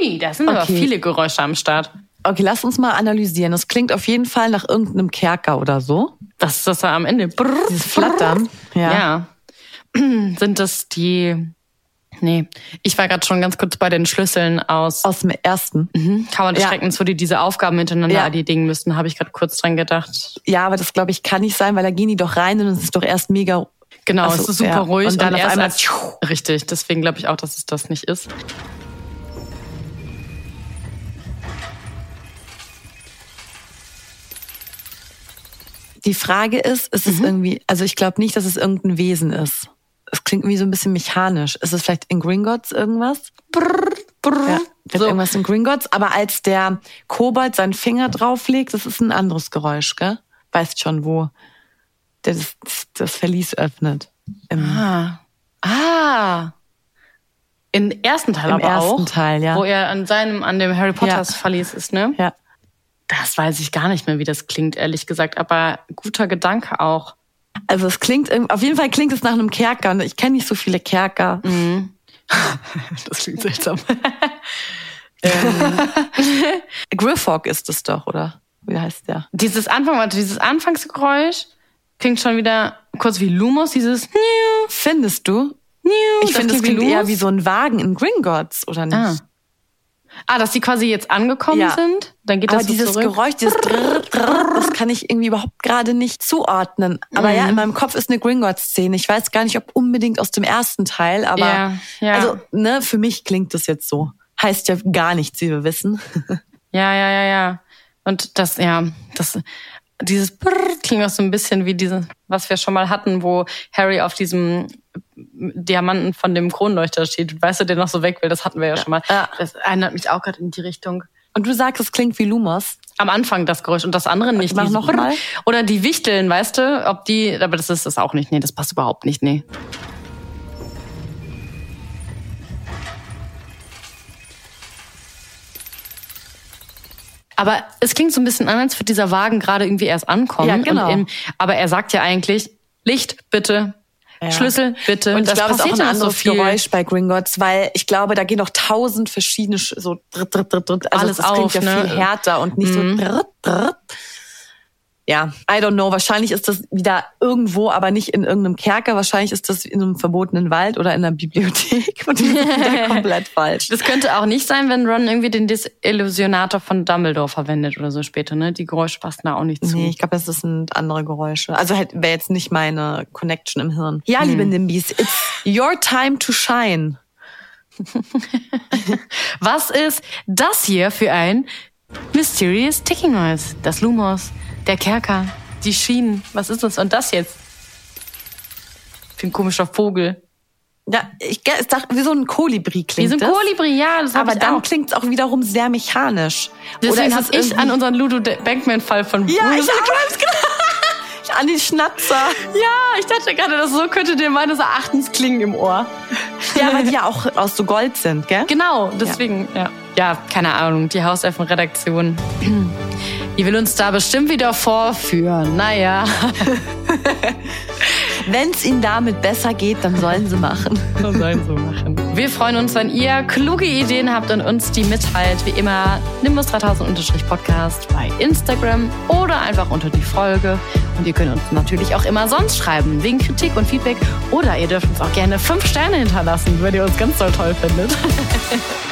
Speaker 1: Hui, da sind aber
Speaker 2: Okay.
Speaker 1: viele Geräusche am Start.
Speaker 2: Okay, lass uns mal analysieren. Das klingt auf jeden Fall nach irgendeinem Kerker oder so.
Speaker 1: Das ist das da am Ende. Brrr,
Speaker 2: Dieses Flattern.
Speaker 1: Ja.
Speaker 2: Ja.
Speaker 1: Sind das die. Nee, ich war gerade schon ganz kurz bei den Schlüsseln aus
Speaker 2: Aus dem ersten.
Speaker 1: Kammer des
Speaker 2: Ja.
Speaker 1: Schreckens, wo die diese Aufgaben hintereinander
Speaker 2: Ja.
Speaker 1: erledigen müssten, habe ich gerade kurz dran gedacht.
Speaker 2: Ja, aber das glaube ich kann nicht sein, weil da gehen die doch rein und es ist doch erst mega.
Speaker 1: Genau,
Speaker 2: Ach so,
Speaker 1: es ist super
Speaker 2: ja.
Speaker 1: ruhig
Speaker 2: Und dann auf
Speaker 1: erst
Speaker 2: einmal-
Speaker 1: als- richtig. Deswegen glaube ich auch, dass es das nicht ist.
Speaker 2: Die Frage ist, ist
Speaker 1: Mhm.
Speaker 2: es irgendwie, also ich glaube nicht, dass es irgendein Wesen ist. Es klingt irgendwie so ein bisschen mechanisch. Ist es vielleicht in Gringotts irgendwas?
Speaker 1: Brrr, brrr.
Speaker 2: Ja,
Speaker 1: so.
Speaker 2: irgendwas in Gringotts. Aber als der Kobold seinen Finger drauflegt, das ist ein anderes Geräusch, gell? Weißt schon, wo der das, das Verlies öffnet. Im,
Speaker 1: Ah. Ah. Im ersten Teil
Speaker 2: Im
Speaker 1: aber
Speaker 2: ersten
Speaker 1: auch.
Speaker 2: Teil, ja.
Speaker 1: Wo er an seinem, an dem Harry Potters
Speaker 2: Ja.
Speaker 1: Verlies ist, ne?
Speaker 2: ja.
Speaker 1: Das weiß ich gar nicht mehr, wie das klingt, ehrlich gesagt. Aber guter Gedanke auch.
Speaker 2: Also es klingt, auf jeden Fall klingt es nach einem Kerker. Und Ich kenne nicht so viele Kerker.
Speaker 1: Mhm. Das klingt seltsam.
Speaker 2: Griffog ist es doch, oder? Wie heißt der?
Speaker 1: Dieses Anfang, warte, dieses Anfangsgeräusch klingt schon wieder kurz wie Lumos, dieses
Speaker 2: Findest du? Ich finde, es
Speaker 1: klingt
Speaker 2: klingt eher
Speaker 1: Lumos.
Speaker 2: wie so ein Wagen in Gringotts, oder nicht?
Speaker 1: Ah. Ah, dass die quasi jetzt angekommen
Speaker 2: Ja.
Speaker 1: sind? Dann geht
Speaker 2: Aber
Speaker 1: das so
Speaker 2: dieses
Speaker 1: zurück.
Speaker 2: Geräusch, dieses Drrr, Drrr, das kann ich irgendwie überhaupt gerade nicht zuordnen. Aber
Speaker 1: Mhm.
Speaker 2: ja, in meinem Kopf ist eine Gringotts-Szene. Ich weiß gar nicht, ob unbedingt aus dem ersten Teil, aber
Speaker 1: Ja, ja.
Speaker 2: also ne, für mich klingt das jetzt so. Heißt ja gar nichts, wie wir wissen.
Speaker 1: Ja, ja, ja, ja. Und das, ja, das, dieses Brrr klingt auch so ein bisschen wie diese, was wir schon mal hatten, wo Harry auf diesem Diamanten von dem Kronleuchter steht. Weißt du, der noch so weg will? Das hatten wir ja, schon mal.
Speaker 2: Ja.
Speaker 1: Das erinnert mich auch gerade in die Richtung.
Speaker 2: Und du sagst, es klingt wie Lumos.
Speaker 1: Am Anfang das Geräusch und das andere nicht.
Speaker 2: Mach
Speaker 1: dieses
Speaker 2: noch mal.
Speaker 1: Oder die Wichteln, weißt du, ob die, aber das ist das auch nicht. Nee, das passt überhaupt nicht, nee. Aber es klingt so ein bisschen an, als würde dieser Wagen gerade irgendwie erst ankommen.
Speaker 2: Ja, genau.
Speaker 1: Im, aber er sagt ja eigentlich, Licht, bitte.
Speaker 2: Ja.
Speaker 1: Schlüssel, bitte.
Speaker 2: Und ich
Speaker 1: das
Speaker 2: glaube, es ist auch ein
Speaker 1: so
Speaker 2: anderes
Speaker 1: viel.
Speaker 2: Geräusch bei Gringotts, weil ich glaube, da gehen noch tausend verschiedene, Sch- so dritt, dritt, dritt, dritt. Also
Speaker 1: Alles
Speaker 2: das klingt
Speaker 1: auf,
Speaker 2: ja
Speaker 1: ne?
Speaker 2: viel härter und nicht so dritt, dritt. Ja, I don't know. Wahrscheinlich ist das wieder irgendwo, aber nicht in irgendeinem Kerker. Wahrscheinlich ist das in einem verbotenen Wald oder in einer Bibliothek. Und sind wieder komplett falsch.
Speaker 1: Das könnte auch nicht sein, wenn Ron irgendwie den Disillusionator von Dumbledore verwendet oder so später, ne? Die Geräusche passen da auch nicht zu.
Speaker 2: Nee, ich glaube, das sind andere Geräusche. Also halt wäre jetzt nicht meine Connection im Hirn. Ja, liebe Nimbys, it's your time to shine.
Speaker 1: Was ist das hier für ein Mysterious Ticking Noise? Das Lumos, der Kerker, die Schienen. Was ist das? Und das jetzt? Für ein komischer Vogel.
Speaker 2: Ja, ich dachte, wie so ein Kolibri
Speaker 1: Wie
Speaker 2: klingt
Speaker 1: so ein. Kolibri, ja, das
Speaker 2: Aber dann klingt es auch wiederum sehr mechanisch.
Speaker 1: Deswegen
Speaker 2: ist
Speaker 1: habe ich an unseren Ludo Bankman-Fall von
Speaker 2: Ja,
Speaker 1: Bruce-
Speaker 2: ich auch. An die Schnatzer.
Speaker 1: Ja, ich dachte gerade, das so könnte dir meines Erachtens klingen im Ohr.
Speaker 2: Ja, weil die ja auch aus so Gold sind, gell?
Speaker 1: Genau, deswegen, ja. Ja, keine Ahnung, die Hauselfen-Redaktion. Die will uns da bestimmt wieder vorführen. Naja,
Speaker 2: Wenn es ihnen damit besser geht, dann sollen sie machen.
Speaker 1: was sollen so machen? Wir freuen uns, wenn ihr kluge Ideen habt und uns die mitteilt. Wie immer, Nimbus 3000-Podcast bei Instagram oder einfach unter die Folge. Und ihr könnt uns natürlich auch immer sonst schreiben, wegen Kritik und Feedback. Oder ihr dürft uns auch gerne fünf Sterne hinterlassen, wenn ihr uns ganz doll toll findet.